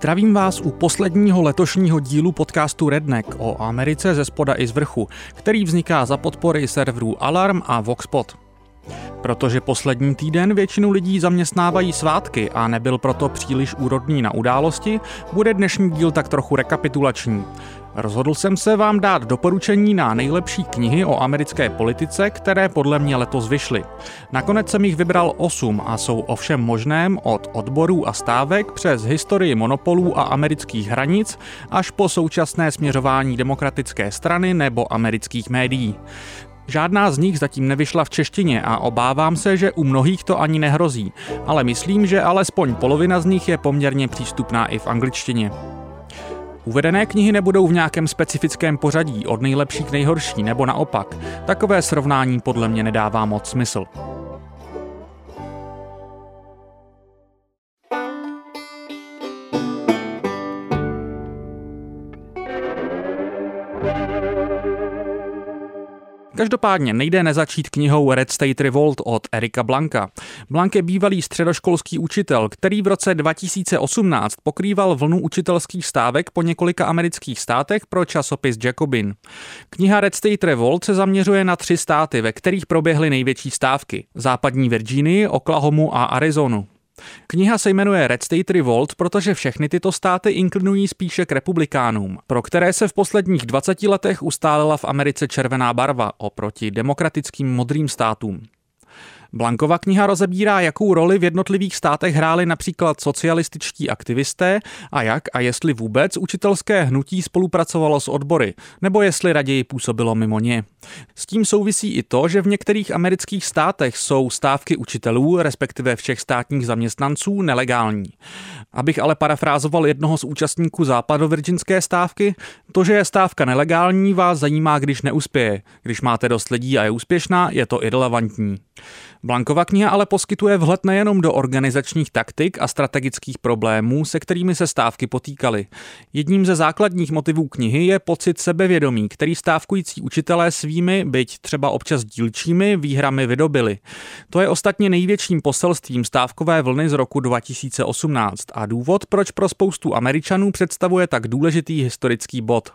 Zdravím vás u posledního letošního dílu podcastu Redneck o Americe ze spoda i z vrchu, který vzniká za podpory serverů Alarm a Voxpot. Protože poslední týden většinu lidí zaměstnávají svátky a nebyl proto příliš úrodný na události, bude dnešní díl tak trochu rekapitulační. Rozhodl jsem se vám dát doporučení na nejlepší knihy o americké politice, které podle mě letos vyšly. Nakonec jsem jich vybral 8 a jsou ovšem možném od odborů a stávek přes historii monopolů a amerických hranic až po současné směřování demokratické strany nebo amerických médií. Žádná z nich zatím nevyšla v češtině a obávám se, že u mnohých to ani nehrozí, ale myslím, že alespoň polovina z nich je poměrně přístupná i v angličtině. Uvedené knihy nebudou v nějakém specifickém pořadí od nejlepší k nejhorší nebo naopak. Takové srovnání podle mě nedává moc smysl. Každopádně nejde nezačít knihou Red State Revolt od Erika Blanka. Blank je bývalý středoškolský učitel, který v roce 2018 pokrýval vlnu učitelských stávek po několika amerických státech pro časopis Jacobin. Kniha Red State Revolt se zaměřuje na tři státy, ve kterých proběhly největší stávky. Západní Virginii, Oklahomu a Arizonu. Kniha se jmenuje Red State Revolt, protože všechny tyto státy inklinují spíše k republikánům, pro které se v posledních 20 letech ustálila v Americe červená barva oproti demokratickým modrým státům. Blankova kniha rozebírá, jakou roli v jednotlivých státech hráli například socialističtí aktivisté a jak a jestli vůbec učitelské hnutí spolupracovalo s odbory, nebo jestli raději působilo mimo ně. S tím souvisí i to, že v některých amerických státech jsou stávky učitelů, respektive všech státních zaměstnanců, nelegální. Abych ale parafrázoval jednoho z účastníků západovirginské stávky, to, že je stávka nelegální, vás zajímá, když neuspěje. Když máte dost lidí a je úspěšná, je to irrelevantní. Blankova kniha ale poskytuje vhled nejenom do organizačních taktik a strategických problémů, se kterými se stávky potýkaly. Jedním ze základních motivů knihy je pocit sebevědomí, který stávkující učitelé svými, byť třeba občas dílčími, výhrami vydobili. To je ostatně největším poselstvím stávkové vlny z roku 2018 a důvod, proč pro spoustu Američanů představuje tak důležitý historický bod.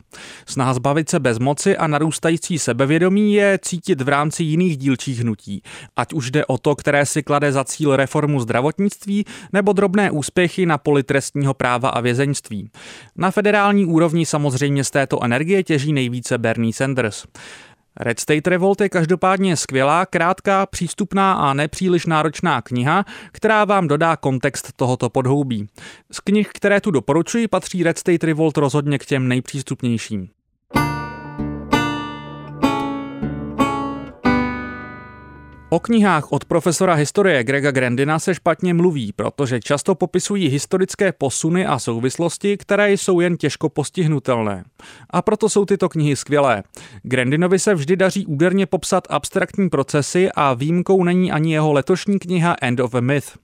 Snaha zbavit se bezmoci a narůstající sebevědomí je cítit v rámci jiných dílčích hnutí, ať už jde o to, které si klade za cíl reformu zdravotnictví nebo drobné úspěchy na poli trestního práva a vězeňství. Na federální úrovni samozřejmě z této energie těží nejvíce Bernie Sanders. Red State Revolt je každopádně skvělá, krátká, přístupná a nepříliš náročná kniha, která vám dodá kontext tohoto podhoubí. Z knih, které tu doporučuji, patří Red State Revolt rozhodně k těm nejpřístupnějším. O knihách od profesora historie Grega Grandina se špatně mluví, protože často popisují historické posuny a souvislosti, které jsou jen těžko postihnutelné. A proto jsou tyto knihy skvělé. Grandinovi se vždy daří úderně popsat abstraktní procesy a výjimkou není ani jeho letošní kniha End of a Myth.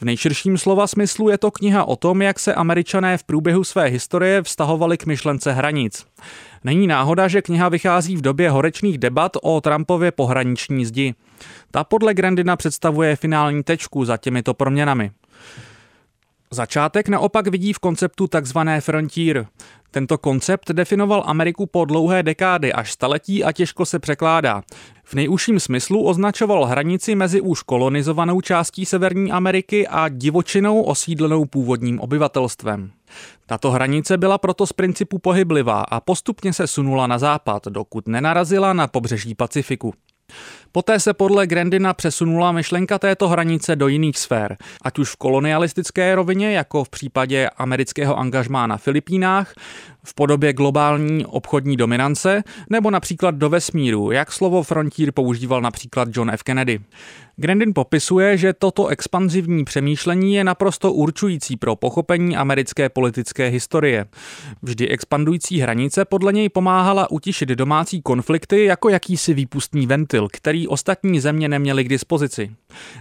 V nejširším slova smyslu je to kniha o tom, jak se američané v průběhu své historie vztahovali k myšlence hranic. Není náhoda, že kniha vychází v době horečných debat o Trumpově pohraniční zdi. Ta podle Grandina představuje finální tečku za těmito proměnami. Začátek naopak vidí v konceptu tzv. frontier. Tento koncept definoval Ameriku po dlouhé dekády až staletí a těžko se překládá. V nejužším smyslu označoval hranici mezi už kolonizovanou částí Severní Ameriky a divočinou osídlenou původním obyvatelstvem. Tato hranice byla proto z principu pohyblivá a postupně se sunula na západ, dokud nenarazila na pobřeží Pacifiku. Poté se podle Grandina přesunula myšlenka této hranice do jiných sfér, ať už v kolonialistické rovině, jako v případě amerického angažmá na Filipínách, v podobě globální obchodní dominance, nebo například do vesmíru, jak slovo frontier používal například John F. Kennedy. Grandin popisuje, že toto expanzivní přemýšlení je naprosto určující pro pochopení americké politické historie. Vždy expandující hranice podle něj pomáhala utišit domácí konflikty jako jakýsi výpustný ventil, který který ostatní země neměly k dispozici.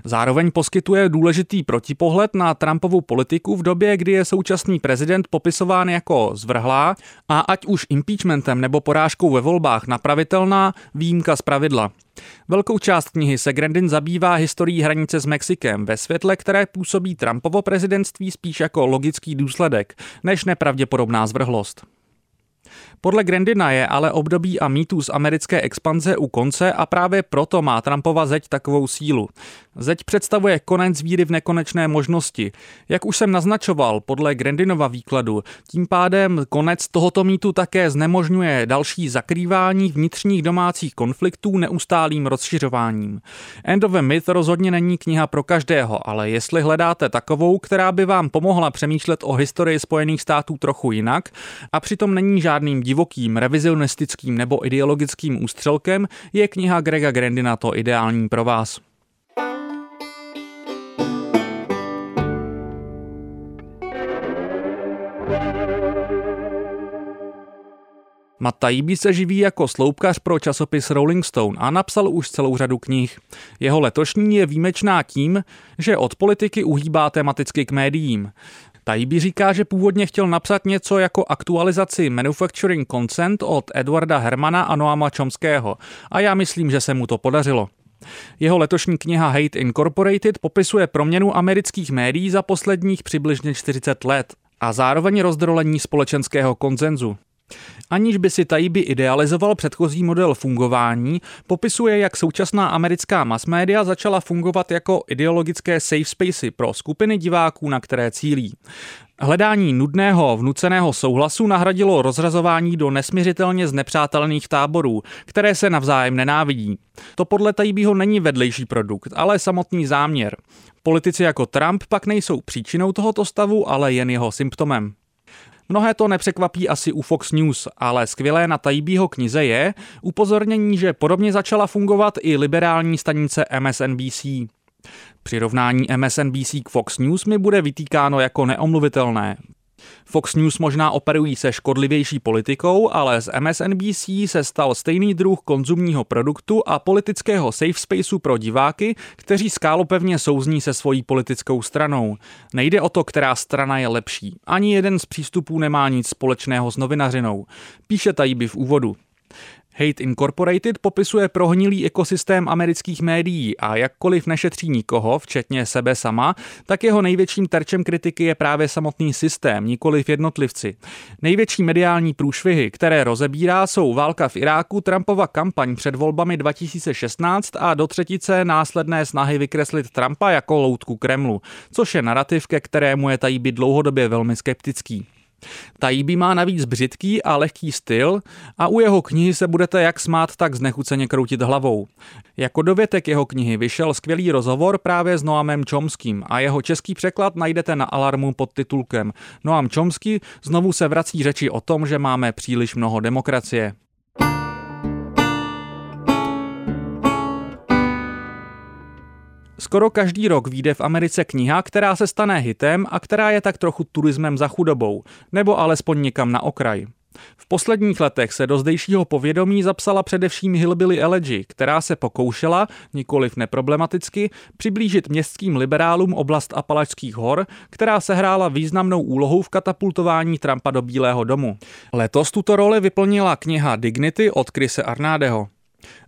Zároveň poskytuje důležitý protipohled na Trumpovu politiku v době, kdy je současný prezident popisován jako zvrhlá a ať už impeachmentem nebo porážkou ve volbách napravitelná výjimka z pravidla. Velkou část knihy se Grandin zabývá historií hranice s Mexikem ve světle, které působí Trumpovo prezidentství spíš jako logický důsledek, než nepravděpodobná zvrhlost. Podle Grandina je ale období a mýtus americké expanze u konce a právě proto má Trumpova zeď takovou sílu. Zeď představuje konec víry v nekonečné možnosti. Jak už jsem naznačoval, podle Grandinova výkladu, tím pádem konec tohoto mýtu také znemožňuje další zakrývání vnitřních domácích konfliktů neustálým rozšiřováním. End of a Myth rozhodně není kniha pro každého, ale jestli hledáte takovou, která by vám pomohla přemýšlet o historii Spojených států trochu jinak a přitom není žádným divokým, revizionistickým nebo ideologickým ústřelkem, je kniha Grega Grandina to ideální pro vás. Matt Taibbi se živí jako sloupkař pro časopis Rolling Stone a napsal už celou řadu knih. Jeho letošní je výjimečná tím, že od politiky uhýbá tematicky k médiím. Taibbi říká, že původně chtěl napsat něco jako aktualizaci Manufacturing Consent od Edwarda Hermana a Noama Chomského a já myslím, že se mu to podařilo. Jeho letošní kniha Hate Incorporated popisuje proměnu amerických médií za posledních přibližně 40 let a zároveň rozdrolení společenského konzenzu. Aniž by si Taibbi idealizoval předchozí model fungování, popisuje, jak současná americká mass media začala fungovat jako ideologické safe spacey pro skupiny diváků, na které cílí. Hledání nudného vnuceného souhlasu nahradilo rozrazování do nesměřitelně znepřátelných táborů, které se navzájem nenávidí. To podle Taibbiho není vedlejší produkt, ale samotný záměr. Politici jako Trump pak nejsou příčinou tohoto stavu, ale jen jeho symptomem. Mnohé to nepřekvapí asi u Fox News, ale skvělé na Taibího knize je upozornění, že podobně začala fungovat i liberální stanice MSNBC. Přirovnání MSNBC k Fox News mi bude vytýkáno jako neomluvitelné. Fox News možná operují se škodlivější politikou, ale z MSNBC se stal stejný druh konzumního produktu a politického safe spaceu pro diváky, kteří skálopevně souzní se svojí politickou stranou. Nejde o to, která strana je lepší. Ani jeden z přístupů nemá nic společného s novinařinou. Píše Tajiby v úvodu. Hate Incorporated popisuje prohnilý ekosystém amerických médií a jakkoliv nešetří nikoho, včetně sebe sama, tak jeho největším terčem kritiky je právě samotný systém, nikoliv jednotlivci. Největší mediální průšvihy, které rozebírá, jsou válka v Iráku, Trumpova kampaň před volbami 2016 a do třetice následné snahy vykreslit Trumpa jako loutku Kremlu, což je narrativ, ke kterému je být dlouhodobě velmi skeptický. Taibbi má navíc břitký a lehký styl a u jeho knihy se budete jak smát, tak znechuceně kroutit hlavou. Jako dovětek jeho knihy vyšel skvělý rozhovor právě s Noamem Chomským a jeho český překlad najdete na Alarmu pod titulkem Noam Chomsky znovu se vrací řeči o tom, že máme příliš mnoho demokracie. Skoro každý rok vyjde v Americe kniha, která se stane hitem a která je tak trochu turismem za chudobou, nebo alespoň někam na okraj. V posledních letech se do zdejšího povědomí zapsala především Hillbilly Elegy, která se pokoušela, nikoliv neproblematicky, přiblížit městským liberálům oblast Apalačských hor, která se hrála významnou úlohu v katapultování Trumpa do Bílého domu. Letos tuto roli vyplnila kniha Dignity od Krise Arnádeho.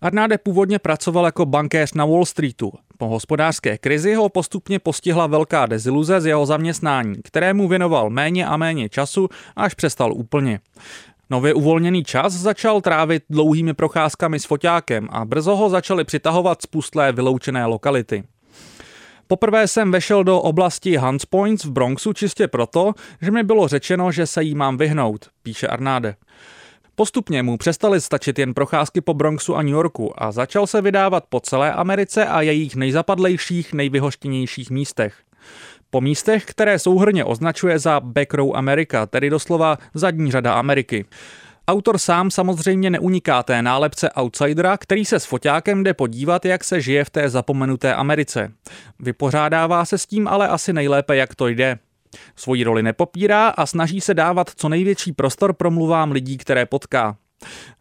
Arnáde původně pracoval jako bankéř na Wall Streetu. Po hospodářské krizi ho postupně postihla velká deziluze z jeho zaměstnání, kterému věnoval méně a méně času, až přestal úplně. Nově uvolněný čas začal trávit dlouhými procházkami s foťákem a brzo ho začaly přitahovat spustlé vyloučené lokality. Poprvé jsem vešel do oblasti Hunts Points v Bronxu čistě proto, že mi bylo řečeno, že se jí mám vyhnout, píše Arnáde. Postupně mu přestaly stačit jen procházky po Bronxu a New Yorku a začal se vydávat po celé Americe a jejich nejzapadlejších, nejvyhoštěnějších místech. Po místech, které souhrně označuje za Back Row America, tedy doslova zadní řada Ameriky. Autor sám samozřejmě neuniká té nálepce outsidera, který se s foťákem jde podívat, jak se žije v té zapomenuté Americe. Vypořádává se s tím ale asi nejlépe, jak to jde. Svoji roli nepopírá a snaží se dávat co největší prostor promluvám lidí, které potká.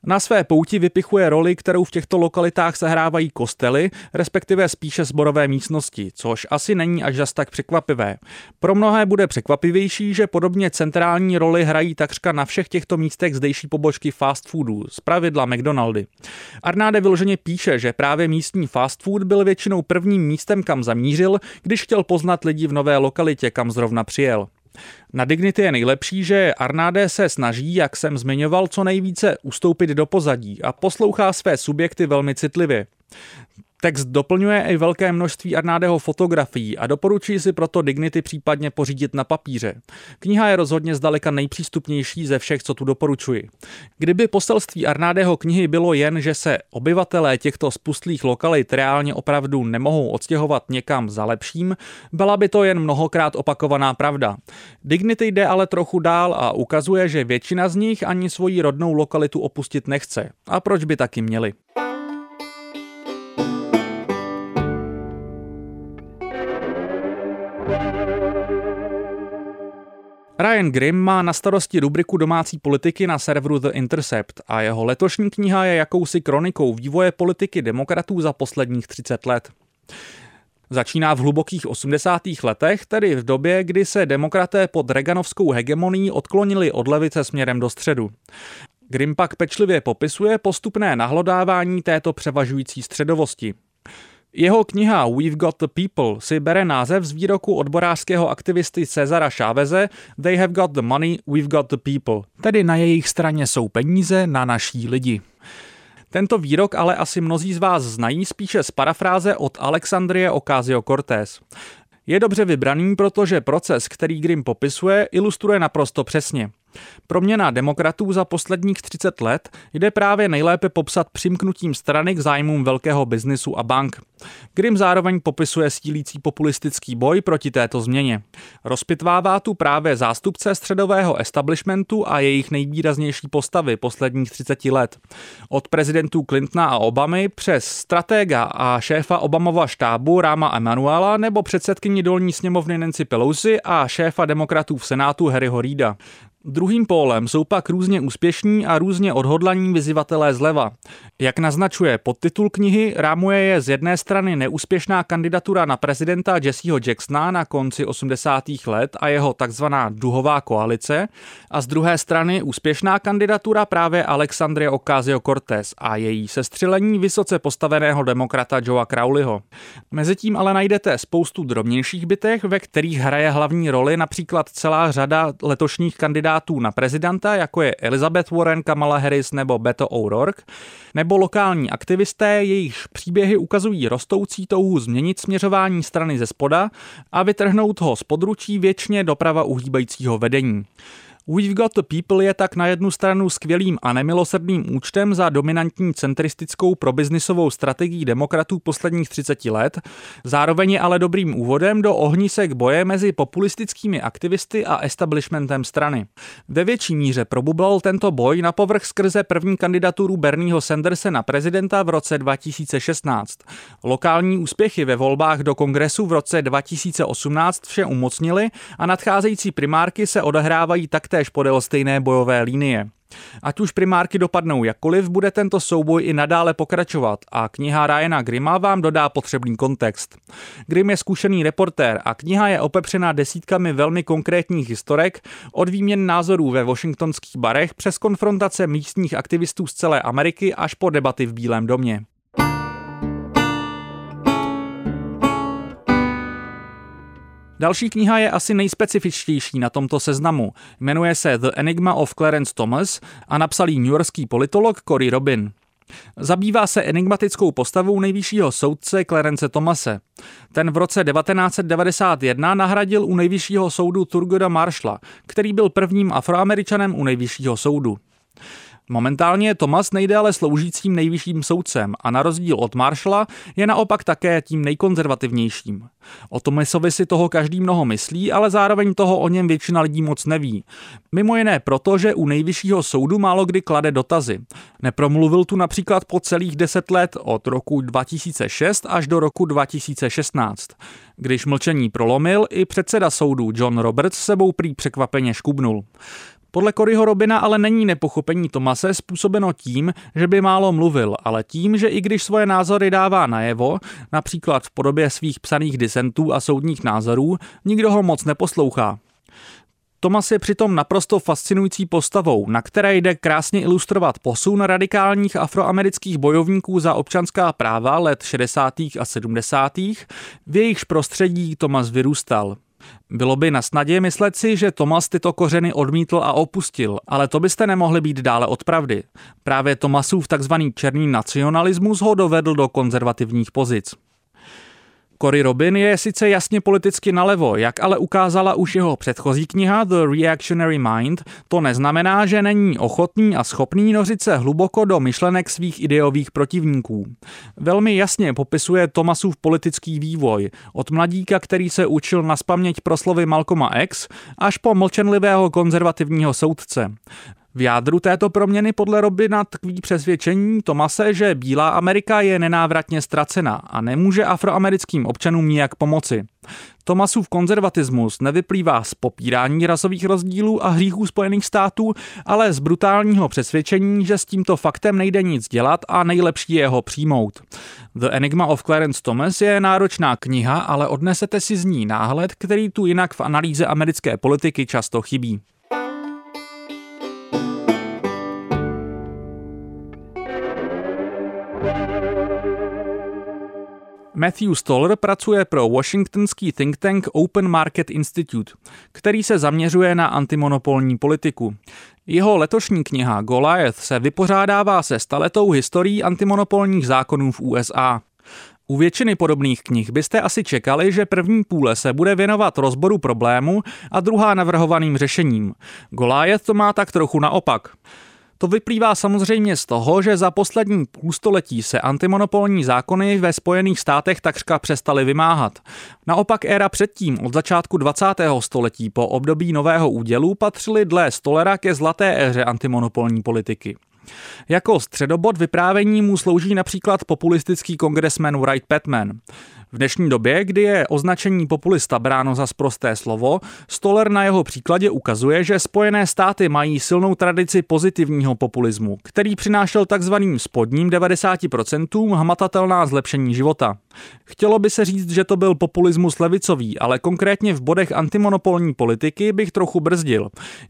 Na své pouti vypichuje roli, kterou v těchto lokalitách sehrávají kostely, respektive spíše zborové místnosti, což asi není až zas tak překvapivé. Pro mnohé bude překvapivější, že podobně centrální roli hrají takřka na všech těchto místech zdejší pobočky fast foodů, pravidla McDonaldy. Arnáde vyloženě píše, že právě místní fast food byl většinou prvním místem, kam zamířil, když chtěl poznat lidi v nové lokalitě, kam zrovna přijel. Na Dignity je nejlepší, že Arnáde se snaží, jak jsem zmiňoval, co nejvíce ustoupit do pozadí a poslouchá své subjekty velmi citlivě. Text doplňuje i velké množství Arnádeho fotografií a doporučuji si proto Dignity případně pořídit na papíře. Kniha je rozhodně zdaleka nejpřístupnější ze všech, co tu doporučuji. Kdyby poselství Arnádeho knihy bylo jen, že se obyvatelé těchto spustlých lokalit reálně opravdu nemohou odstěhovat někam za lepším, byla by to jen mnohokrát opakovaná pravda. Dignity jde ale trochu dál a ukazuje, že většina z nich ani svoji rodnou lokalitu opustit nechce. A proč by taky měli? Ryan Grimm má na starosti rubriku domácí politiky na serveru The Intercept a jeho letošní kniha je jakousi kronikou vývoje politiky demokratů za posledních 30 let. Začíná v hlubokých 80. letech, tedy v době, kdy se demokraté pod Reaganovskou hegemonií odklonili od levice směrem do středu. Grimm pak pečlivě popisuje postupné nahlodávání této převažující středovosti. Jeho kniha We've Got the People si bere název z výroku odborářského aktivisty Cezara Cháveze They have got the money, we've got the people. Tedy na jejich straně jsou peníze, na naší lidi. Tento výrok ale asi mnozí z vás znají spíše z parafráze od Alexandrie Ocasio-Cortez. Je dobře vybraný, protože proces, který Grimm popisuje, ilustruje naprosto přesně. Proměna demokratů za posledních 30 let jde právě nejlépe popsat přimknutím strany k zájmům velkého biznisu a bank. Grimm zároveň popisuje sílící populistický boj proti této změně. Rozpitvává tu právě zástupce středového establishmentu a jejich nejvýraznější postavy posledních 30 let. Od prezidentů Clintona a Obamy přes stratega a šéfa Obamova štábu Ráma Emanuela nebo předsedkyni dolní sněmovny Nancy Pelosi a šéfa demokratů v Senátu Harryho Reida. Druhým pólem jsou pak různě úspěšní a různě odhodlaní vyzývatelé zleva. Jak naznačuje podtitul knihy, rámuje je z jedné strany neúspěšná kandidatura na prezidenta Jesseho Jacksona na konci 80. let a jeho takzvaná duhová koalice a z druhé strany úspěšná kandidatura právě Alexandria Ocasio-Cortez a její sestřelení vysoce postaveného demokrata Joea Crowleyho. Mezitím ale najdete spoustu drobnějších bitech, ve kterých hraje hlavní roli například celá řada letošních kandidátů na prezidenta, jako je Elizabeth Warren, Kamala Harris nebo Beto O'Rourke, nebo lokální aktivisté, jejichž příběhy ukazují rostoucí touhu změnit směřování strany ze spoda a vytrhnout ho z područí věčně doprava uhýbajícího vedení. We've Got the People je tak na jednu stranu skvělým a nemilosrdným účtem za dominantní centristickou probiznisovou strategii demokratů posledních 30 let, zároveň je ale dobrým úvodem do ohnisek boje mezi populistickými aktivisty a establishmentem strany. Ve větší míře probublal tento boj na povrch skrze první kandidaturu Bernieho Sandersa na prezidenta v roce 2016. Lokální úspěchy ve volbách do kongresu v roce 2018 vše umocnily a nadcházející primárky se odehrávají taktéž taktéž podél stejné bojové linie. Ať už primárky dopadnou jakkoliv, bude tento souboj i nadále pokračovat a kniha Ryana Grima vám dodá potřebný kontext. Grim je zkušený reportér a kniha je opepřena desítkami velmi konkrétních historek od výměn názorů ve washingtonských barech přes konfrontace místních aktivistů z celé Ameriky až po debaty v Bílém domě. Další kniha je asi nejspecifičtější na tomto seznamu. Jmenuje se The Enigma of Clarence Thomas a napsal ji newyorský politolog Cory Robin. Zabývá se enigmatickou postavou nejvyššího soudce Clarence Thomase. Ten v roce 1991 nahradil u nejvyššího soudu Turgoda Marshalla, který byl prvním afroameričanem u nejvyššího soudu. Momentálně je Thomas nejdéle sloužícím nejvyšším soudcem a na rozdíl od Marshalla je naopak také tím nejkonzervativnějším. O Thomasovi si toho každý mnoho myslí, ale zároveň toho o něm většina lidí moc neví. Mimo jiné proto, že u nejvyššího soudu málo kdy klade dotazy. Nepromluvil tu například po celých deset let od roku 2006 až do roku 2016. Když mlčení prolomil, i předseda soudu John Roberts sebou prý překvapeně škubnul. Podle Coryho Robina ale není nepochopení Tomase způsobeno tím, že by málo mluvil, ale tím, že i když svoje názory dává najevo, například v podobě svých psaných disentů a soudních názorů, nikdo ho moc neposlouchá. Thomas je přitom naprosto fascinující postavou, na které jde krásně ilustrovat posun radikálních afroamerických bojovníků za občanská práva let 60. a 70. v jejichž prostředí Thomas vyrůstal. Bylo by na snadě myslet si, že Thomas tyto kořeny odmítl a opustil, ale to byste nemohli být dále od pravdy. Právě Thomasův tzv. černý nacionalismus ho dovedl do konzervativních pozic. Cory Robin je sice jasně politicky nalevo, jak ale ukázala už jeho předchozí kniha The Reactionary Mind, to neznamená, že není ochotný a schopný nořit se hluboko do myšlenek svých ideových protivníků. Velmi jasně popisuje Thomasův politický vývoj, od mladíka, který se učil na spaměť proslovy Malcolma X, až po mlčenlivého konzervativního soudce. V jádru této proměny podle Robina tkví přesvědčení Tomase, že Bílá Amerika je nenávratně ztracena a nemůže afroamerickým občanům nijak pomoci. Tomasův konzervatismus nevyplývá z popírání rasových rozdílů a hříchů Spojených států, ale z brutálního přesvědčení, že s tímto faktem nejde nic dělat a nejlepší je ho přijmout. The Enigma of Clarence Thomas je náročná kniha, ale odnesete si z ní náhled, který tu jinak v analýze americké politiky často chybí. Matthew Stoller pracuje pro washingtonský think tank Open Market Institute, který se zaměřuje na antimonopolní politiku. Jeho letošní kniha Goliath se vypořádává se staletou historií antimonopolních zákonů v USA. U většiny podobných knih byste asi čekali, že první půle se bude věnovat rozboru problému a druhá navrhovaným řešením. Goliath to má tak trochu naopak. To vyplývá samozřejmě z toho, že za poslední půlstoletí se antimonopolní zákony ve Spojených státech takřka přestaly vymáhat. Naopak éra předtím, od začátku 20. století po období nového údělu, patřily dle Stolera ke zlaté éře antimonopolní politiky. Jako středobod vyprávění mu slouží například populistický kongresmen Wright Patman. V dnešní době, kdy je označení populista bráno za sprosté slovo, Stoller na jeho příkladě ukazuje, že Spojené státy mají silnou tradici pozitivního populismu, který přinášel takzvaným spodním 90% hmatatelná zlepšení života. Chtělo by se říct, že to byl populismus levicový, ale konkrétně v bodech antimonopolní politiky bych trochu brzdil.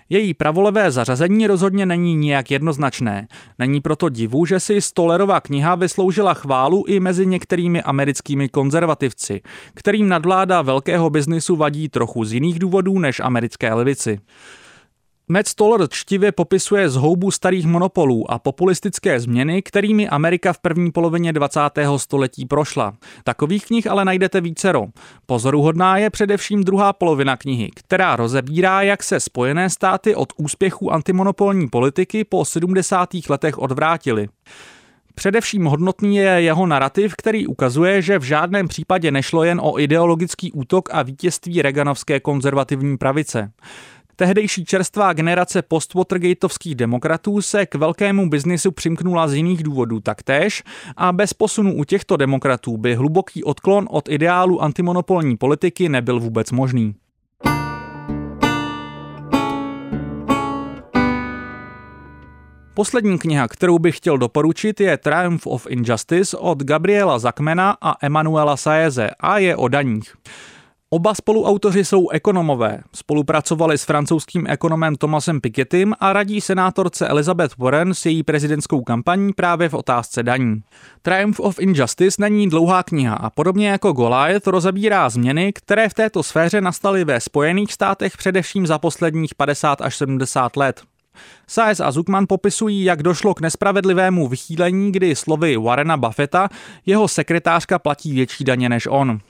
Její pravolevé zařazení rozhodně není nijak jednoznačné. Není proto divu, že si Stollerova kniha vysloužila chválu i mezi některými americkými konzervativci, kterým nadvláda velkého biznisu vadí trochu z jiných důvodů než americké levici. Matt Stoller čtivě popisuje zhoubu starých monopolů a populistické změny, kterými Amerika v první polovině 20. století prošla. Takových knih ale najdete vícero. Pozoruhodná je především druhá polovina knihy, která rozebírá, jak se Spojené státy od úspěchu antimonopolní politiky po 70. letech odvrátily. Především hodnotný je jeho narrativ, který ukazuje, že v žádném případě nešlo jen o ideologický útok a vítězství reganovské konzervativní pravice. Tehdejší čerstvá generace post-Watergateovských demokratů se k velkému biznisu přimknula z jiných důvodů taktéž a bez posunu u těchto demokratů by hluboký odklon od ideálu antimonopolní politiky nebyl vůbec možný. Poslední kniha, kterou bych chtěl doporučit, je Triumph of Injustice od Gabriela Zakmena a Emanuela Saeze a je o daních. Oba spoluautoři jsou ekonomové. Spolupracovali s francouzským ekonomem Thomasem Pikettym a radí senátorce Elizabeth Warren s její prezidentskou kampaní právě v otázce daní. Triumph of Injustice není dlouhá kniha a podobně jako Goliath rozebírá změny, které v této sféře nastaly ve Spojených státech především za posledních 50 až 70 let. Saez a Zuckman popisují, jak došlo k nespravedlivému vychýlení, kdy slovy Warrena Buffetta jeho sekretářka platí větší daně než on.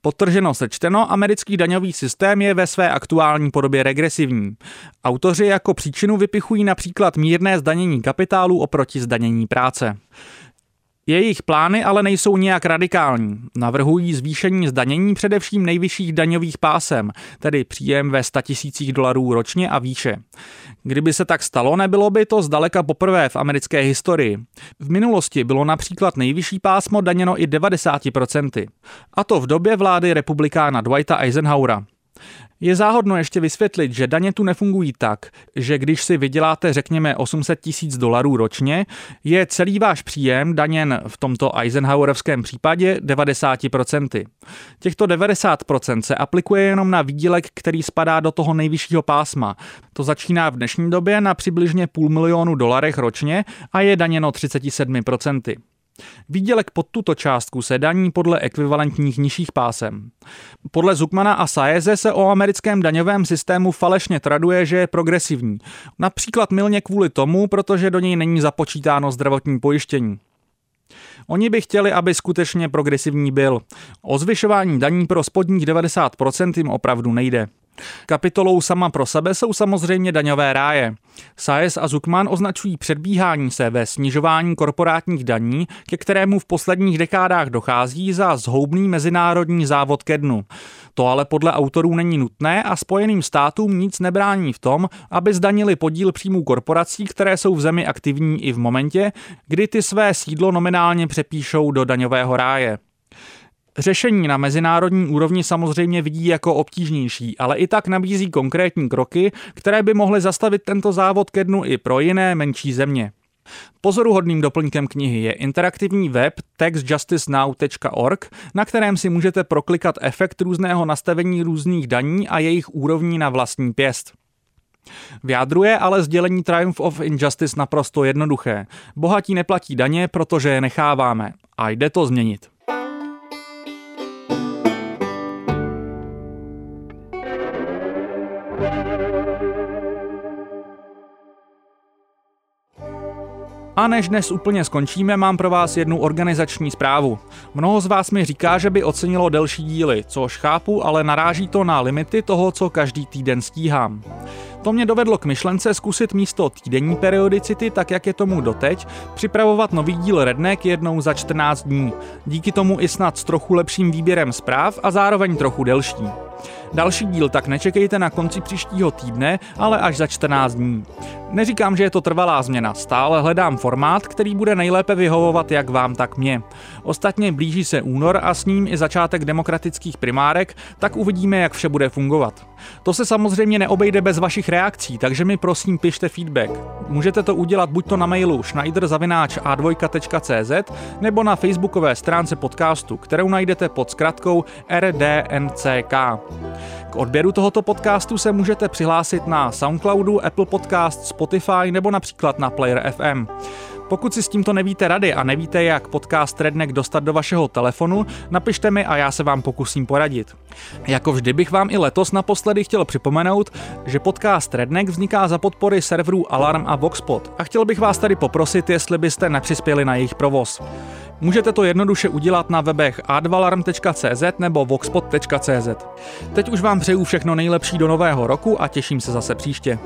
Potrženo sečteno, americký daňový systém je ve své aktuální podobě regresivní. Autoři jako příčinu vypichují například mírné zdanění kapitálu oproti zdanění práce. Jejich plány ale nejsou nějak radikální. Navrhují zvýšení zdanění především nejvyšších daňových pásem, tedy příjem ve 100 tisících dolarů ročně a výše. Kdyby se tak stalo, nebylo by to zdaleka poprvé v americké historii. V minulosti bylo například nejvyšší pásmo daněno i 90%. A to v době vlády republikána Dwighta Eisenhowera. Je záhodno ještě vysvětlit, že daně tu nefungují tak, že když si vyděláte řekněme 800 tisíc dolarů ročně, je celý váš příjem daněn v tomto Eisenhowerovském případě 90%. Těchto 90% se aplikuje jenom na výdělek, který spadá do toho nejvyššího pásma. To začíná v dnešní době na přibližně půl milionu dolarech ročně a je daněno 37%. Výdělek pod tuto částku se daní podle ekvivalentních nižších pásem. Podle Zukmana a Saeze se o americkém daňovém systému falešně traduje, že je progresivní. Například milně kvůli tomu, protože do něj není započítáno zdravotní pojištění. Oni by chtěli, aby skutečně progresivní byl. O zvyšování daní pro spodních 90% jim opravdu nejde. Kapitolou sama pro sebe jsou samozřejmě daňové ráje. Saez a Zukman označují předbíhání se ve snižování korporátních daní, ke kterému v posledních dekádách dochází za zhoubný mezinárodní závod ke dnu. To ale podle autorů není nutné a Spojeným státům nic nebrání v tom, aby zdanili podíl příjmů korporací, které jsou v zemi aktivní i v momentě, kdy ty své sídlo nominálně přepíšou do daňového ráje. Řešení na mezinárodní úrovni samozřejmě vidí jako obtížnější, ale i tak nabízí konkrétní kroky, které by mohly zastavit tento závod ke dnu i pro jiné menší země. Pozoruhodným doplňkem knihy je interaktivní web taxjusticenow.org, na kterém si můžete proklikat efekt různého nastavení různých daní a jejich úrovní na vlastní pěst. Vyjádruje ale sdělení Triumph of Injustice naprosto jednoduché. Bohatí neplatí daně, protože je necháváme. A jde to změnit. Než dnes úplně skončíme, mám pro vás jednu organizační zprávu. Mnoho z vás mi říká, že by ocenilo delší díly, což chápu, ale naráží to na limity toho, co každý týden stíhám. To mě dovedlo k myšlence zkusit místo týdenní periodicity, tak jak je tomu doteď, připravovat nový díl Redneck jednou za 14 dní. Díky tomu i snad s trochu lepším výběrem zpráv a zároveň trochu delší. Další díl tak nečekejte na konci příštího týdne, ale až za 14 dní. Neříkám, že je to trvalá změna, stále hledám formát, který bude nejlépe vyhovovat jak vám, tak mě. Ostatně blíží se únor a s ním i začátek demokratických primárek, tak uvidíme, jak vše bude fungovat. To se samozřejmě neobejde bez vašich reakcí, takže mi prosím pište feedback. Můžete to udělat buď to na mailu schneider.a2.cz nebo na facebookové stránce podcastu, kterou najdete pod zkratkou RDNCK. K odběru tohoto podcastu se můžete přihlásit na Soundcloudu, Apple Podcast, Spotify nebo například na Player FM. Pokud si s tímto nevíte rady a nevíte, jak podcast Redneck dostat do vašeho telefonu, napište mi a já se vám pokusím poradit. Jako vždy bych vám i letos naposledy chtěl připomenout, že podcast Redneck vzniká za podpory serverů Alarm a Voxpot a chtěl bych vás tady poprosit, jestli byste nepřispěli na jejich provoz. Můžete to jednoduše udělat na webech advalarm.cz nebo voxpot.cz. Teď už vám přeju všechno nejlepší do nového roku a těším se zase příště.